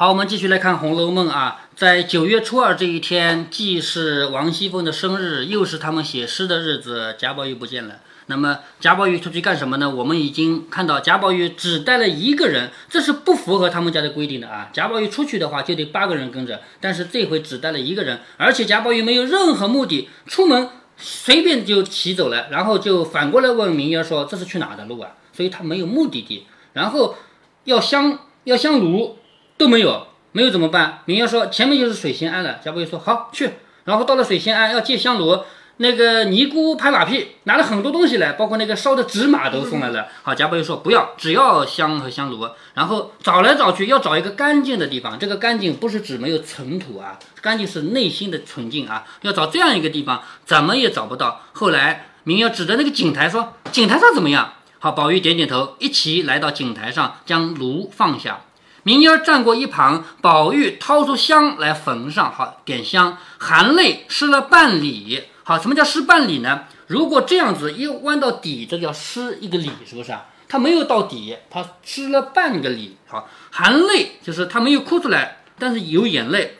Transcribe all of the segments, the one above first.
好，我们继续来看《红楼梦》啊，在九月初二这一天，既是王熙凤的生日，又是他们写诗的日子，贾宝玉不见了。那么贾宝玉出去干什么呢？我们已经看到贾宝玉只带了一个人，这是不符合他们家的规定的啊。贾宝玉出去的话就得八个人跟着，但是这回只带了一个人，而且贾宝玉没有任何目的，出门随便就骑走了，然后就反过来问明月说：“这是去哪的路啊？”所以他没有目的地，然后要香要香炉。都没有，没有怎么办？明月说前面就是水仙庵了。贾宝玉说好去，然后到了水仙庵要借香炉，那个尼姑拍马屁，拿了很多东西来，包括那个烧的纸马都送来了。好，贾宝玉说不要，只要香和香炉。然后找来找去，要找一个干净的地方。这个干净不是指没有尘土啊，干净是内心的纯净啊。要找这样一个地方，怎么也找不到。后来明月指着那个井台说：“井台上怎么样？”好，宝玉点点头，一起来到井台上，将炉放下。明儿站过一旁，宝玉掏出香来焚上，好点香，含泪施了半里。好，什么叫施半里呢？如果这样子一弯到底，这叫施一个里，是不是啊？他没有到底，他施了半个里。好，含泪就是他没有哭出来，但是有眼泪，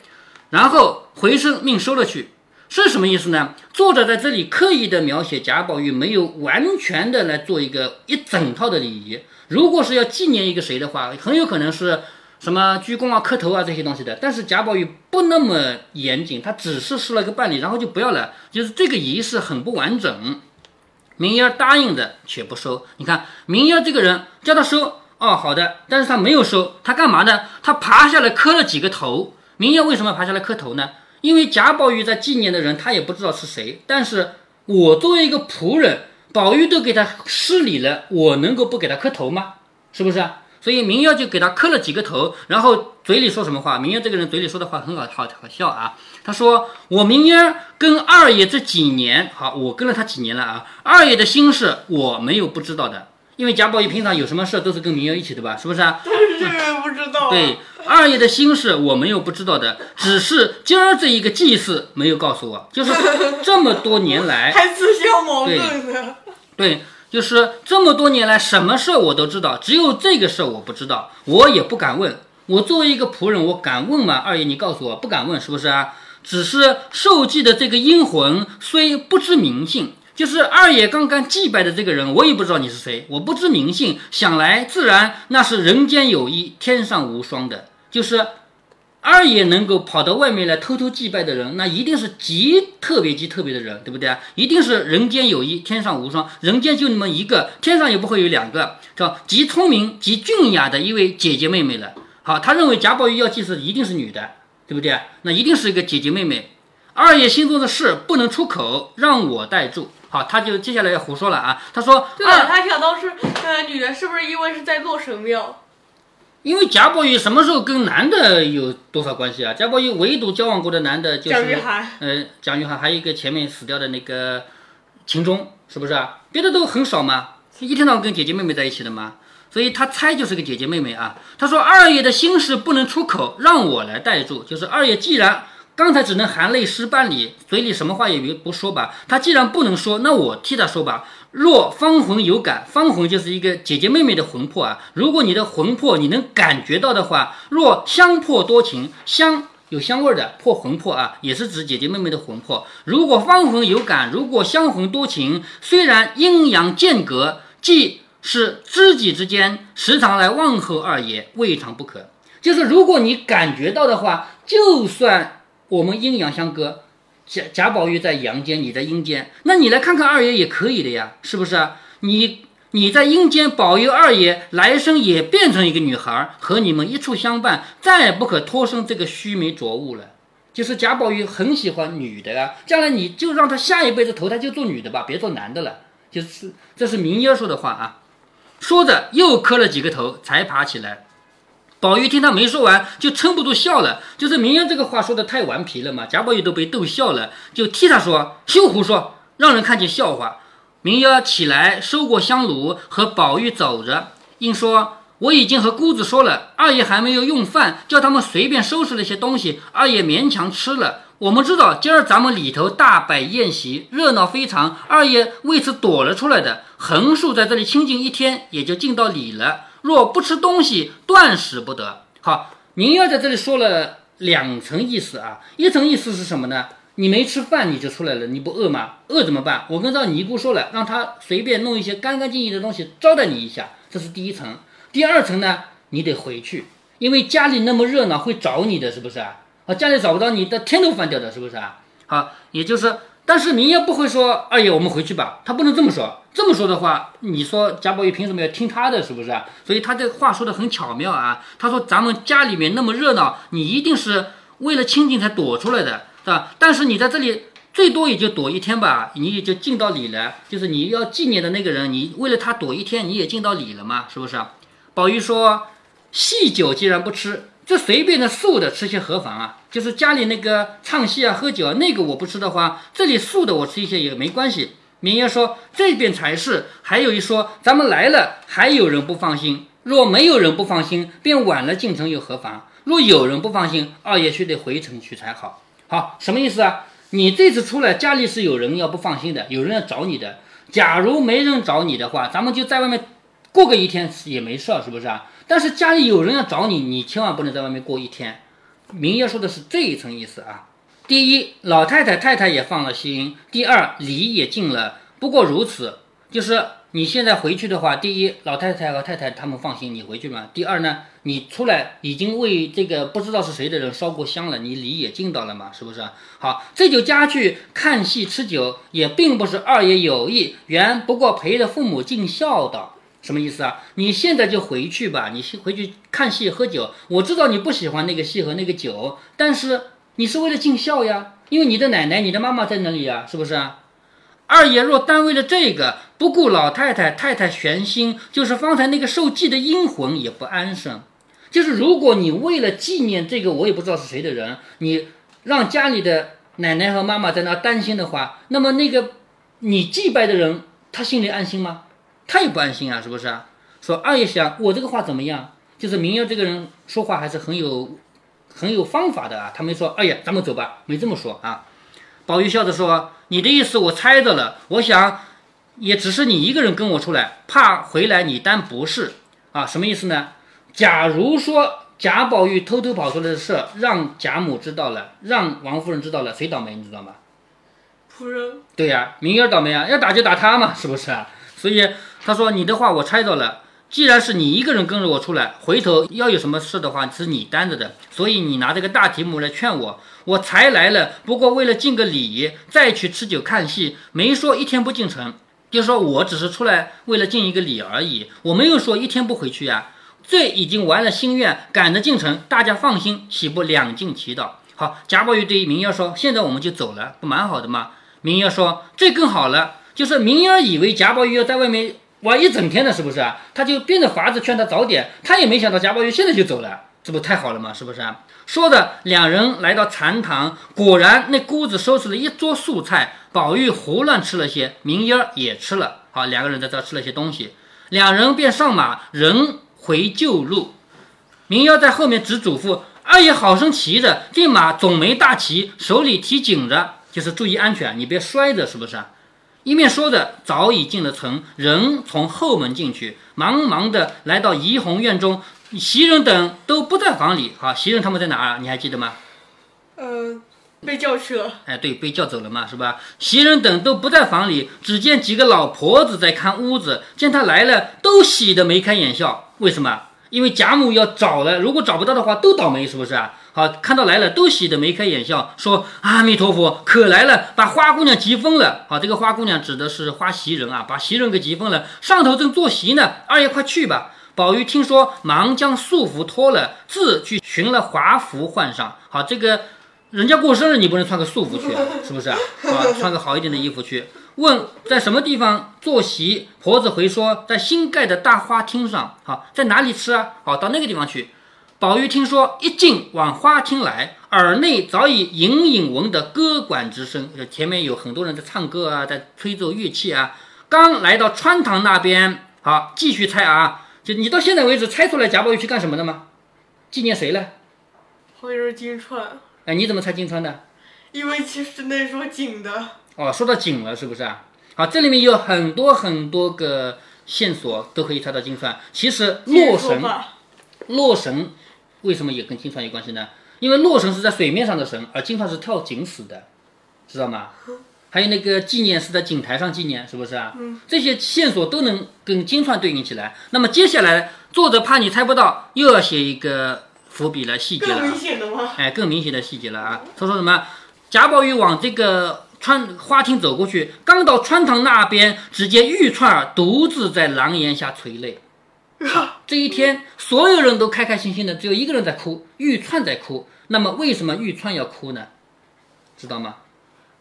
然后回身命收了去，是什么意思呢？作者在这里刻意的描写贾宝玉没有完全的来做一个一整套的礼仪。如果是要纪念一个谁的话，很有可能是。什么鞠躬啊、磕头啊这些东西的，但是贾宝玉不那么严谨，他只是施了个半礼，然后就不要了，就是这个仪式很不完整。明儿答应的却不收，你看明儿这个人叫他收，哦，好的，但是他没有收，他干嘛呢？他爬下来磕了几个头。明儿为什么爬下来磕头呢？因为贾宝玉在纪念的人，他也不知道是谁，但是我作为一个仆人，宝玉都给他施礼了，我能够不给他磕头吗？是不是？所以明耀就给他磕了几个头，然后嘴里说什么话？明耀这个人嘴里说的话很好，好好笑啊。他说：“我明儿跟二爷这几年，好，我跟了他几年了啊。二爷的心事我没有不知道的，因为贾宝玉平常有什么事都是跟明耀一起的吧？是不是啊？但是不知道。对，二爷的心事我没有不知道的，只是今儿这一个祭祀没有告诉我，就是这么多年来 还自相矛盾呢。对。”就是这么多年来，什么事我都知道，只有这个事我不知道，我也不敢问。我作为一个仆人，我敢问吗？二爷，你告诉我，不敢问，是不是啊？只是受祭的这个阴魂虽不知名姓，就是二爷刚刚祭拜的这个人，我也不知道你是谁，我不知名姓，想来自然那是人间有一，天上无双的，就是。二爷能够跑到外面来偷偷祭拜的人，那一定是极特别极特别的人，对不对啊？一定是人间有一，天上无双，人间就那么一个，天上也不会有两个，叫极聪明极俊雅的一位姐姐妹妹了。好，他认为贾宝玉要祭祀一定是女的，对不对？啊那一定是一个姐姐妹妹。二爷心中的事不能出口，让我代住。好，他就接下来要胡说了啊。他说，对他想到是呃女的，是不是因为是在做神庙？因为贾宝玉什么时候跟男的有多少关系啊？贾宝玉唯独交往过的男的就是，呃，蒋玉菡，还有一个前面死掉的那个秦钟，是不是啊？别的都很少嘛，一天到晚跟姐姐妹妹在一起的嘛，所以他猜就是个姐姐妹妹啊。他说二爷的心事不能出口，让我来代住，就是二爷既然。刚才只能含泪失半礼，嘴里什么话也没不说吧。他既然不能说，那我替他说吧。若芳魂有感，芳魂就是一个姐姐妹妹的魂魄啊。如果你的魂魄你能感觉到的话，若香魄多情，香有香味的魄魂魄啊，也是指姐姐妹妹的魂魄。如果芳魂有感，如果香魂多情，虽然阴阳间隔，既是知己之间，时常来问候二爷，未尝不可。就是如果你感觉到的话，就算。我们阴阳相隔，贾贾宝玉在阳间，你在阴间，那你来看看二爷也可以的呀，是不是啊？你你在阴间保佑二爷来生也变成一个女孩，和你们一处相伴，再也不可脱生这个须眉浊物了。就是贾宝玉很喜欢女的啊，将来你就让他下一辈子投胎就做女的吧，别做男的了。就是这是明烟说的话啊，说着又磕了几个头，才爬起来。宝玉听他没说完，就撑不住笑了。就是明烟这个话说的太顽皮了嘛，贾宝玉都被逗笑了，就替他说：“休胡说，让人看见笑话。”明烟起来收过香炉，和宝玉走着，应说：“我已经和姑子说了，二爷还没有用饭，叫他们随便收拾了些东西，二爷勉强吃了。我们知道今儿咱们里头大摆宴席，热闹非常，二爷为此躲了出来的，横竖在这里清静一天，也就尽到礼了。”若不吃东西，断食不得。好，您要在这里说了两层意思啊，一层意思是什么呢？你没吃饭你就出来了，你不饿吗？饿怎么办？我跟赵尼姑说了，让他随便弄一些干干净净的东西招待你一下，这是第一层。第二层呢，你得回去，因为家里那么热闹会找你的，是不是啊？啊，家里找不到你的天都翻掉的，是不是啊？好，也就是，但是明月不会说，二爷我们回去吧，他不能这么说。这么说的话，你说贾宝玉凭什么要听他的，是不是？所以他这话说的很巧妙啊。他说咱们家里面那么热闹，你一定是为了清静才躲出来的。是吧？但是你在这里最多也就躲一天吧，你也就尽到礼了。就是你要纪念的那个人，你为了他躲一天，你也尽到礼了嘛，是不是？宝玉说：“戏酒既然不吃，这随便的素的吃些何妨啊？就是家里那个唱戏啊、喝酒啊，那个我不吃的话，这里素的我吃一些也没关系。”明爷说：“这边才是。”还有一说：“咱们来了，还有人不放心。若没有人不放心，便晚了进城又何妨？若有人不放心，二爷须得回城去才好。”好，什么意思啊？你这次出来，家里是有人要不放心的，有人要找你的。假如没人找你的话，咱们就在外面过个一天也没事儿，是不是啊？但是家里有人要找你，你千万不能在外面过一天。明爷说的是这一层意思啊。第一，老太太太太也放了心；第二，礼也尽了。不过如此，就是你现在回去的话，第一，老太太和太太他们放心你回去嘛。第二呢？你出来已经为这个不知道是谁的人烧过香了，你礼也尽到了嘛，是不是？好，这就家去看戏吃酒，也并不是二爷有意，原不过陪着父母尽孝道。什么意思啊？你现在就回去吧，你回去看戏喝酒。我知道你不喜欢那个戏和那个酒，但是你是为了尽孝呀，因为你的奶奶、你的妈妈在那里呀，是不是？二爷若单为了这个，不顾老太太、太太悬心，就是方才那个受祭的阴魂也不安生。就是如果你为了纪念这个我也不知道是谁的人，你让家里的奶奶和妈妈在那担心的话，那么那个你祭拜的人他心里安心吗？他也不安心啊，是不是？说二爷想我这个话怎么样？就是明月这个人说话还是很有很有方法的啊。他没说二爷咱们走吧，没这么说啊。宝玉笑着说：“你的意思我猜着了，我想也只是你一个人跟我出来，怕回来你担不是啊？什么意思呢？”假如说贾宝玉偷偷跑出来的事让贾母知道了，让王夫人知道了，谁倒霉？你知道吗？夫人。对呀，明儿倒霉啊，要打就打他嘛，是不是啊？所以他说你的话我猜到了，既然是你一个人跟着我出来，回头要有什么事的话是你担着的，所以你拿这个大题目来劝我，我才来了。不过为了尽个礼，再去吃酒看戏，没说一天不进城，就说我只是出来为了尽一个礼而已，我没有说一天不回去呀。这已经完了心愿，赶着进城，大家放心，岂不两尽其道？好，贾宝玉对明儿说：“现在我们就走了，不蛮好的吗？”明儿说：“这更好了，就是明儿以为贾宝玉要在外面玩一整天的，是不是啊？他就变着法子劝他早点，他也没想到贾宝玉现在就走了，这不太好了吗？是不是啊？”说着，两人来到禅堂，果然那姑子收拾了一桌素菜，宝玉胡乱吃了些，明儿也吃了。好，两个人在这吃了些东西，两人便上马，人。回旧路，明妖在后面只嘱咐二爷好生骑着，这马总没大骑，手里提紧着，就是注意安全，你别摔着，是不是？一面说着，早已进了城，人从后门进去，忙忙的来到怡红院中，袭人等都不在房里。好，袭人他们在哪儿？你还记得吗？呃，被叫去了。哎，对，被叫走了嘛，是吧？袭人等都不在房里，只见几个老婆子在看屋子，见他来了，都喜得眉开眼笑。为什么？因为贾母要找了，如果找不到的话，都倒霉，是不是啊？好，看到来了，都喜得眉开眼笑，说阿弥陀佛，可来了，把花姑娘急疯了。好，这个花姑娘指的是花袭人啊，把袭人给急疯了。上头正坐席呢，二爷快去吧。宝玉听说，忙将素服脱了，自去寻了华服换上。好，这个人家过生日，你不能穿个素服去，是不是啊？啊，穿个好一点的衣服去。问在什么地方坐席？婆子回说在新盖的大花厅上。好，在哪里吃啊？好，到那个地方去。宝玉听说，一进往花厅来，耳内早已隐隐闻得歌管之声，前面有很多人在唱歌啊，在吹奏乐器啊。刚来到穿堂那边，好，继续猜啊。就你到现在为止猜出来贾宝玉去干什么的吗？纪念谁了？好像是金钏。哎，你怎么猜金钏的？因为其实那说景的。哦，说到紧了，是不是啊？好，这里面有很多很多个线索，都可以猜到金钏。其实洛神，洛神为什么也跟金川有关系呢？因为洛神是在水面上的神，而金川是跳井死的，知道吗？还有那个纪念是在井台上纪念，是不是啊？嗯，这些线索都能跟金川对应起来。那么接下来作者怕你猜不到，又要写一个伏笔了，细节了啊。更明显的吗？哎，更明显的细节了啊！他说什么？贾宝玉往这个穿花厅走过去，刚到穿堂那边，只见玉串儿独自在廊檐下垂泪。这一天，所有人都开开心心的，只有一个人在哭，玉串在哭。那么，为什么玉串要哭呢？知道吗？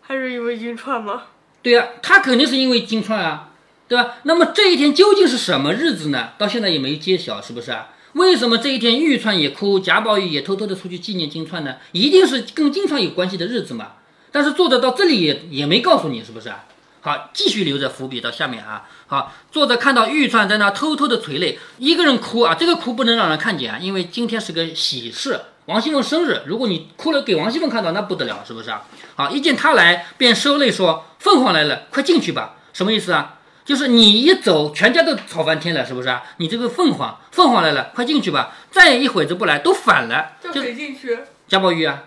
还是因为金钏吗？对呀、他肯定是因为金钏啊，对吧？那么这一天究竟是什么日子呢？到现在也没揭晓，是不是啊？为什么这一天玉串也哭，贾宝玉也偷偷的出去纪念金钏呢？一定是跟金钏有关系的日子嘛。但是作者到这里也也没告诉你，是不是啊？好，继续留着伏笔到下面啊。好，作者看到玉钏在那偷偷的垂泪，一个人哭啊，这个哭不能让人看见啊，因为今天是个喜事，王熙凤生日，如果你哭了给王熙凤看到，那不得了，是不是啊？好，一见他来，便收泪说：“凤凰来了，快进去吧。”什么意思啊？就是你一走，全家都吵翻天了，是不是啊？你这个凤凰，凤凰来了，快进去吧。再一会子不来，都反了。叫就谁进去？贾宝玉啊，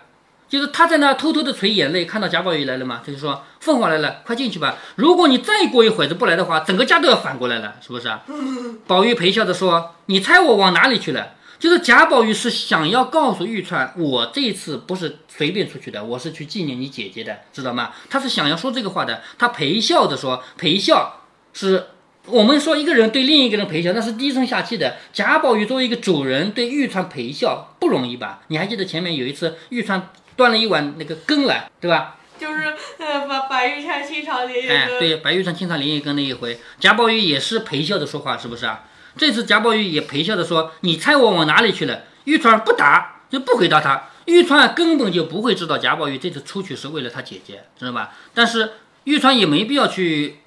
就是他在那偷偷的垂眼泪，看到贾宝玉来了嘛，他就说凤凰来了，快进去吧。如果你再过一会子不来的话，整个家都要反过来了，是不是啊？宝玉陪笑着说：“你猜我往哪里去了？”就是贾宝玉是想要告诉玉钏，我这一次不是随便出去的，我是去纪念你姐姐的，知道吗？他是想要说这个话的。他陪笑着说，陪笑是我们说一个人对另一个人陪笑，那是低声下气的。贾宝玉作为一个主人对玉钏陪笑不容易吧？你还记得前面有一次玉钏端了一碗那个羹来，对吧？就是呃，把白玉钏清朝林哎，夜跟对，白玉钏清场连夜羹那一回，贾宝玉也是陪笑着说话，是不是啊？这次贾宝玉也陪笑着说：“你猜我往哪里去了？”玉川不答，就不回答他。玉川根本就不会知道贾宝玉这次出去是为了他姐姐，知道吧？但是玉川也没必要去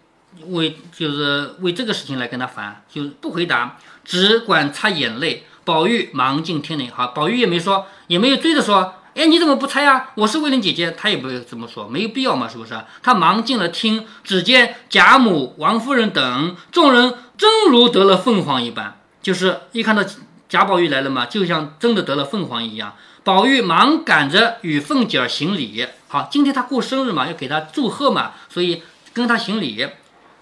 为就是为这个事情来跟他烦，就不回答，只管擦眼泪。宝玉忙进天内，好，宝玉也没说，也没有追着说，哎，你怎么不猜啊？我是为了姐姐，她也不会这么说，没有必要嘛，是不是？他忙进了厅，只见贾母、王夫人等众人真如得了凤凰一般，就是一看到贾宝玉来了嘛，就像真的得了凤凰一样。宝玉忙赶着与凤姐儿行礼，好，今天他过生日嘛，要给他祝贺嘛，所以跟他行礼。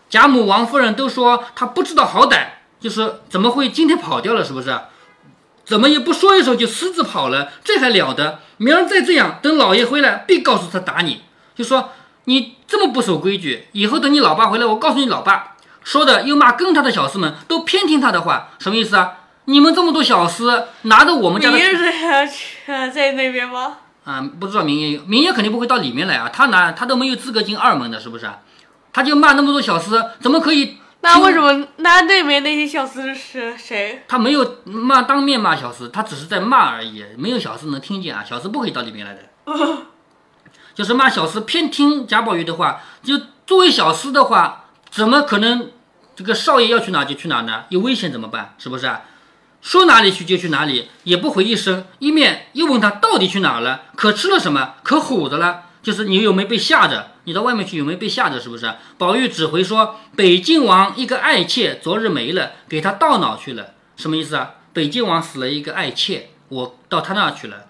贾母、王夫人都说他不知道好歹，就是怎么会今天跑掉了，是不是？怎么也不说一声就私自跑了，这还了得？明儿再这样，等老爷回来，必告诉他打你。就说你这么不守规矩，以后等你老爸回来，我告诉你老爸。说的又骂跟他的小厮们都偏听他的话，什么意思啊？你们这么多小厮，拿着我们家的明夜在那边吗？啊，不知道明夜明爷肯定不会到里面来啊，他拿他都没有资格进二门的，是不是啊？他就骂那么多小厮，怎么可以？那为什么？那那边那些小厮是谁？他没有骂当面骂小厮，他只是在骂而已，没有小厮能听见啊，小厮不可以到里面来的。就是骂小厮偏听贾宝玉的话，就作为小厮的话，怎么可能这个少爷要去哪就去哪呢？有危险怎么办？是不是啊？说哪里去就去哪里，也不回一声，一面又问他到底去哪了，可吃了什么，可唬着了，就是你有没有被吓着？你到外面去有没有被吓着？是不是？宝玉只回说北静王一个爱妾昨日没了，给他到哪去了？什么意思啊？北静王死了一个爱妾，我到他那儿去了。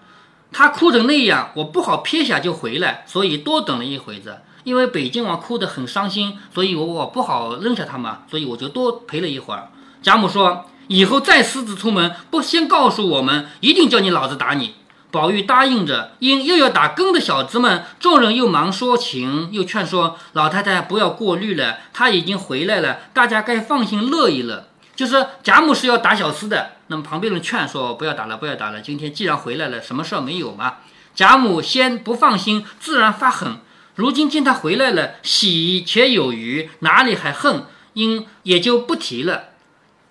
他哭成那样，我不好撇下就回来，所以多等了一会子。因为北静王哭得很伤心，所以我我不好扔下他嘛，所以我就多陪了一会儿。贾母说：“以后再私自出门，不先告诉我们，一定叫你老子打你。”宝玉答应着，因又要打更的小子们，众人又忙说情，又劝说老太太不要过虑了，他已经回来了，大家该放心乐一乐。就是贾母是要打小厮的，那么旁边人劝说不要打了，不要打了。今天既然回来了，什么事儿没有嘛？贾母先不放心，自然发狠。如今见他回来了，喜且有余，哪里还恨？因也就不提了，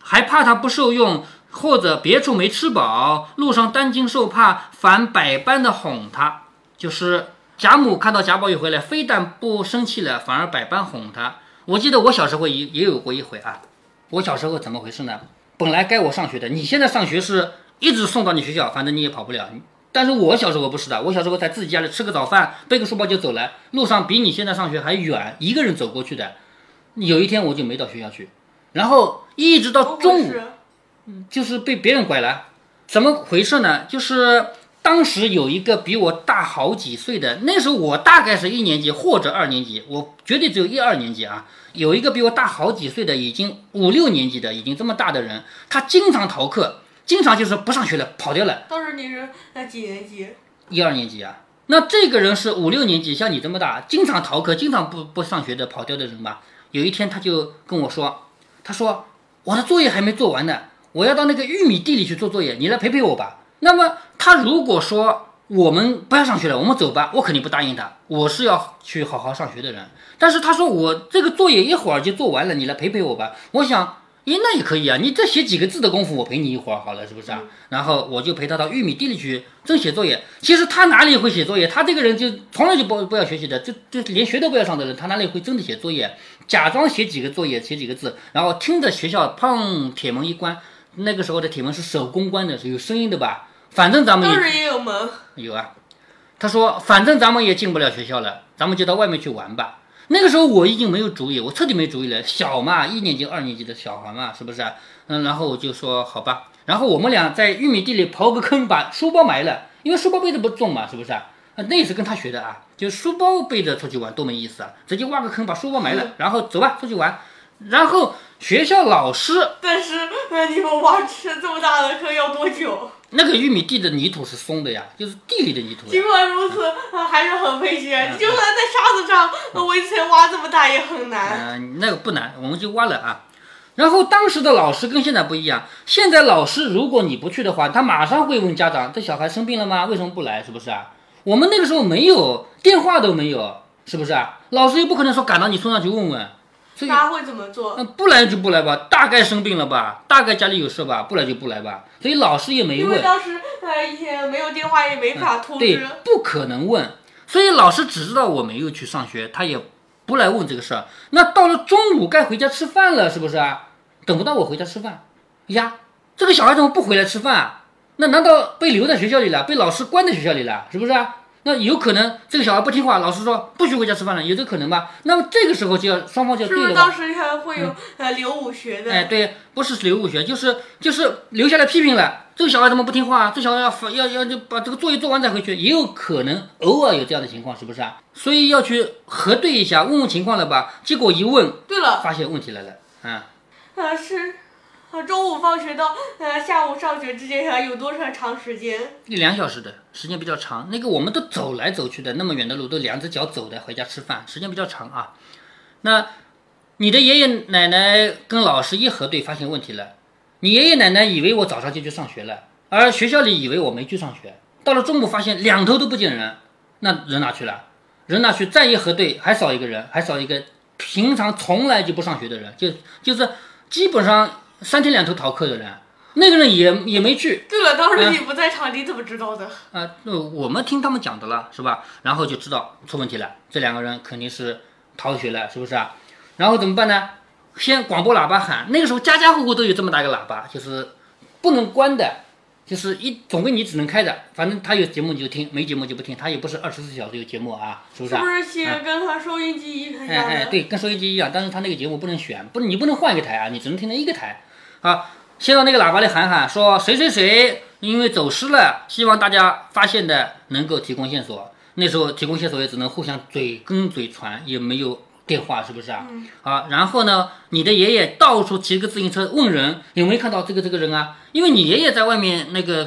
还怕他不受用，或者别处没吃饱，路上担惊受怕，反百般的哄他。就是贾母看到贾宝玉回来，非但不生气了，反而百般哄他。我记得我小时候也也有过一回啊。我小时候怎么回事呢？本来该我上学的，你现在上学是一直送到你学校，反正你也跑不了。但是我小时候不是的，我小时候在自己家里吃个早饭，背个书包就走了，路上比你现在上学还远，一个人走过去的。有一天我就没到学校去，然后一直到中午，是就是被别人拐了，怎么回事呢？就是当时有一个比我大好几岁的，那时候我大概是一年级或者二年级，我绝对只有一二年级啊。有一个比我大好几岁的，已经五六年级的，已经这么大的人，他经常逃课，经常就是不上学了，跑掉了。当时你是呃几年级？一二年级啊。那这个人是五六年级，像你这么大，经常逃课，经常不不上学的跑掉的人吧？有一天他就跟我说，他说我的作业还没做完呢，我要到那个玉米地里去做作业，你来陪陪我吧。那么他如果说我们不要上学了，我们走吧，我肯定不答应他，我是要去好好上学的人。但是他说我这个作业一会儿就做完了，你来陪陪我吧。我想。咦，那也可以啊！你再写几个字的功夫，我陪你一会儿好了，是不是啊？然后我就陪他到玉米地里去真写作业。其实他哪里会写作业？他这个人就从来就不不要学习的，就就连学都不要上的人，他哪里会真的写作业？假装写几个作业，写几个字，然后听着学校砰铁门一关，那个时候的铁门是手工关的，是有声音的吧？反正咱们当然也有门，有啊。他说，反正咱们也进不了学校了，咱们就到外面去玩吧。那个时候我已经没有主意，我彻底没主意了。小嘛，一年级、二年级的小孩嘛，是不是？嗯，然后我就说好吧。然后我们俩在玉米地里刨个坑，把书包埋了，因为书包背着不重嘛，是不是？啊，那也是跟他学的啊，就书包背着出去玩多没意思啊！直接挖个坑把书包埋了，然后走吧，出去玩。然后学校老师，但是那你们挖吃这么大的坑要多久？那个玉米地的泥土是松的呀，就是地里的泥土。尽管如此，还是很费劲。就算在沙子上围层挖这么大也很难。嗯，那个不难，我们就挖了啊。然后当时的老师跟现在不一样，现在老师如果你不去的话，他马上会问家长：这小孩生病了吗？为什么不来？是不是啊？我们那个时候没有电话都没有，是不是啊？老师又不可能说赶到你村上去问问。他会怎么做？那不来就不来吧，大概生病了吧，大概家里有事吧，不来就不来吧。所以老师也没问。因为当时他也没有电话，也没法通知。对，不可能问。所以老师只知道我没有去上学，他也不来问这个事儿。那到了中午该回家吃饭了，是不是啊？等不到我回家吃饭，呀，这个小孩怎么不回来吃饭啊？那难道被留在学校里了？被老师关在学校里了？是不是啊？那有可能这个小孩不听话，老师说不许回家吃饭了，有这可能吧？那么这个时候就要双方就要对了。是不是当时还会有呃留武学的？哎，对，不是留武学，就是就是留下来批评了。这个小孩怎么不听话？这小孩要要要就把这个作业做完再回去，也有可能偶尔有这样的情况，是不是啊？所以要去核对一下，问问情况了吧？结果一问，对了，发现问题来了，啊，啊是。中午放学到呃下午上学之间还有多长长时间？一两小时的时间比较长。那个我们都走来走去的，那么远的路都两只脚走的，回家吃饭时间比较长啊。那你的爷爷奶奶跟老师一核对，发现问题了。你爷爷奶奶以为我早上就去上学了，而学校里以为我没去上学。到了中午发现两头都不见人，那人哪去了？人哪去？再一核对，还少一个人，还少一个平常从来就不上学的人，就就是基本上。三天两头逃课的人，那个人也也没去。对了，当时你不在场，你怎么知道的？啊，那我们听他们讲的了，是吧？然后就知道出问题了，这两个人肯定是逃学了，是不是啊？然后怎么办呢？先广播喇叭喊，那个时候家家户户都有这么大一个喇叭，就是不能关的，就是一总归你只能开着，反正他有节目你就听，没节目就不听，他也不是二十四小时有节目啊，是不是？是不是先跟他收音机一样？哎哎，对，跟收音机一样，但是他那个节目不能选，不，你不能换一个台啊，你只能听那一个台。啊，先到那个喇叭里喊喊，说谁谁谁因为走失了，希望大家发现的能够提供线索。那时候提供线索也只能互相嘴跟嘴传，也没有电话，是不是啊？啊，然后呢，你的爷爷到处骑个自行车问人有没有看到这个这个人啊？因为你爷爷在外面那个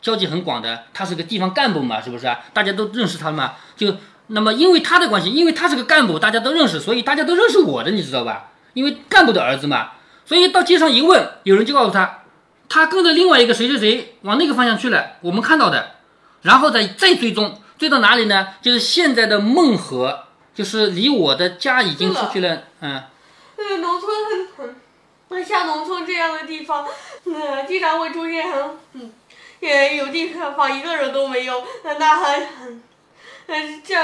交际很广的，他是个地方干部嘛，是不是啊？大家都认识他嘛。就那么因为他的关系，因为他是个干部，大家都认识，所以大家都认识我的，你知道吧？因为干部的儿子嘛。所以到街上一问，有人就告诉他，他跟着另外一个谁谁谁往那个方向去了，我们看到的，然后再再追踪，追到哪里呢？就是现在的孟河，就是离我的家已经出去了，嗯。那个农村很很，像农村这样的地方，嗯，经常会出现很，嗯，也有地方一个人都没有，那还很。这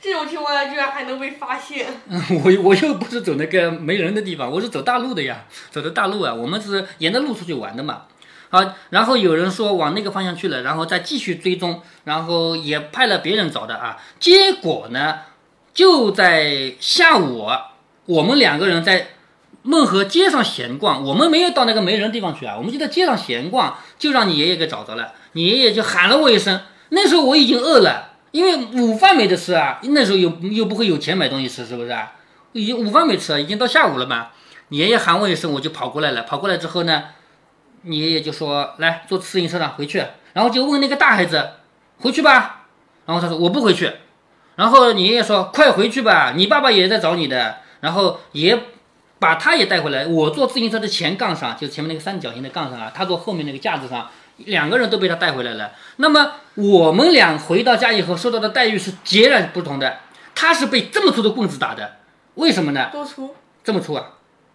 这种情况下居然还能被发现？嗯 我我又不是走那个没人的地方，我是走大路的呀，走的大路啊。我们是沿着路出去玩的嘛。好，然后有人说往那个方向去了，然后再继续追踪，然后也派了别人找的啊。结果呢，就在下午，我们两个人在孟河街上闲逛，我们没有到那个没人的地方去啊，我们就在街上闲逛，就让你爷爷给找着了。你爷爷就喊了我一声，那时候我已经饿了，因为午饭没得吃啊，那时候又又不会有钱买东西吃，是不是啊？已经午饭没吃，已经到下午了嘛。你爷爷喊我一声，我就跑过来了。跑过来之后呢，你爷爷就说：“来坐自行车上回去。”然后就问那个大孩子：“回去吧。”然后他说：“我不回去。”然后你爷爷说：“快回去吧，你爸爸也在找你的。”然后爷把他也带回来。我坐自行车的前杠上，就是前面那个三角形的杠上啊，他坐后面那个架子上，两个人都被他带回来了。那么我们俩回到家以后受到的待遇是截然不同的。他是被这么粗的棍子打的，为什么呢？多粗？这么粗啊？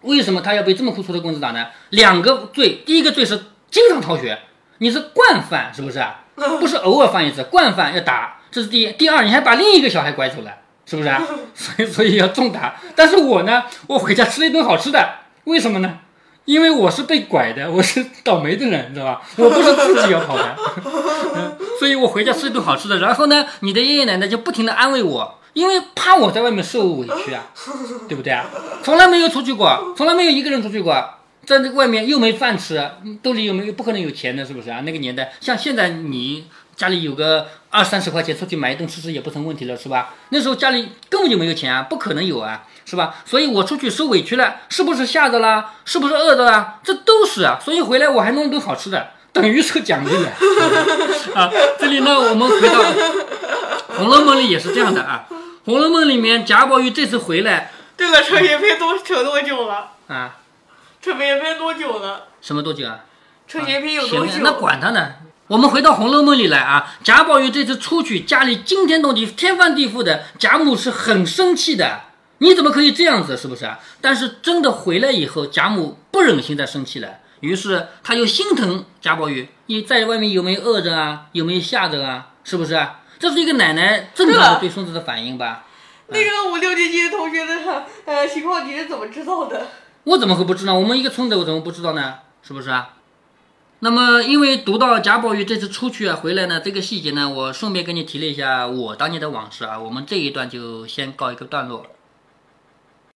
为什么他要被这么粗粗的棍子打呢？两个罪，第一个罪是经常逃学，你是惯犯，是不是啊？不是偶尔犯一次，惯犯要打，这是第一。第二，你还把另一个小孩拐走了，是不是啊？所以所以要重打。但是我呢，我回家吃了一顿好吃的，为什么呢？因为我是被拐的，我是倒霉的人，知道吧？我不是自己要跑的，所以我回家吃一顿好吃的。然后呢，你的爷爷奶奶就不停的安慰我。因为怕我在外面受委屈啊，对不对啊？从来没有出去过，从来没有一个人出去过，在这外面又没饭吃，兜里又没有不可能有钱的，是不是啊？那个年代，像现在你家里有个二三十块钱，出去买一顿吃吃也不成问题了，是吧？那时候家里根本就没有钱啊，不可能有啊，是吧？所以我出去受委屈了，是不是吓着了？是不是饿着了？这都是啊。所以回来我还弄一顿好吃的，等于是个奖励啊。这里呢，我们回到《红楼梦》里也是这样的啊。《红楼梦》里面，贾宝玉这次回来，这个扯也配多扯多久了？啊，扯也配多久了？什么多久啊？扯也配有多久？那管他呢！我们回到《红楼梦》里来啊，贾宝玉这次出去，家里惊天动地、天翻地覆的，贾母是很生气的。你怎么可以这样子？是不是啊？但是真的回来以后，贾母不忍心再生气了，于是他就心疼贾宝玉，你在外面有没有饿着啊？有没有吓着啊？是不是啊？这是一个奶奶正常的对孙子的反应吧？那个五六年级的同学的 呃情况你是怎么知道的？我怎么会不知道？我们一个村的，我怎么不知道呢？是不是啊？那么因为读到贾宝玉这次出去啊回来呢，这个细节呢，我顺便跟你提了一下我当年的往事啊。我们这一段就先告一个段落。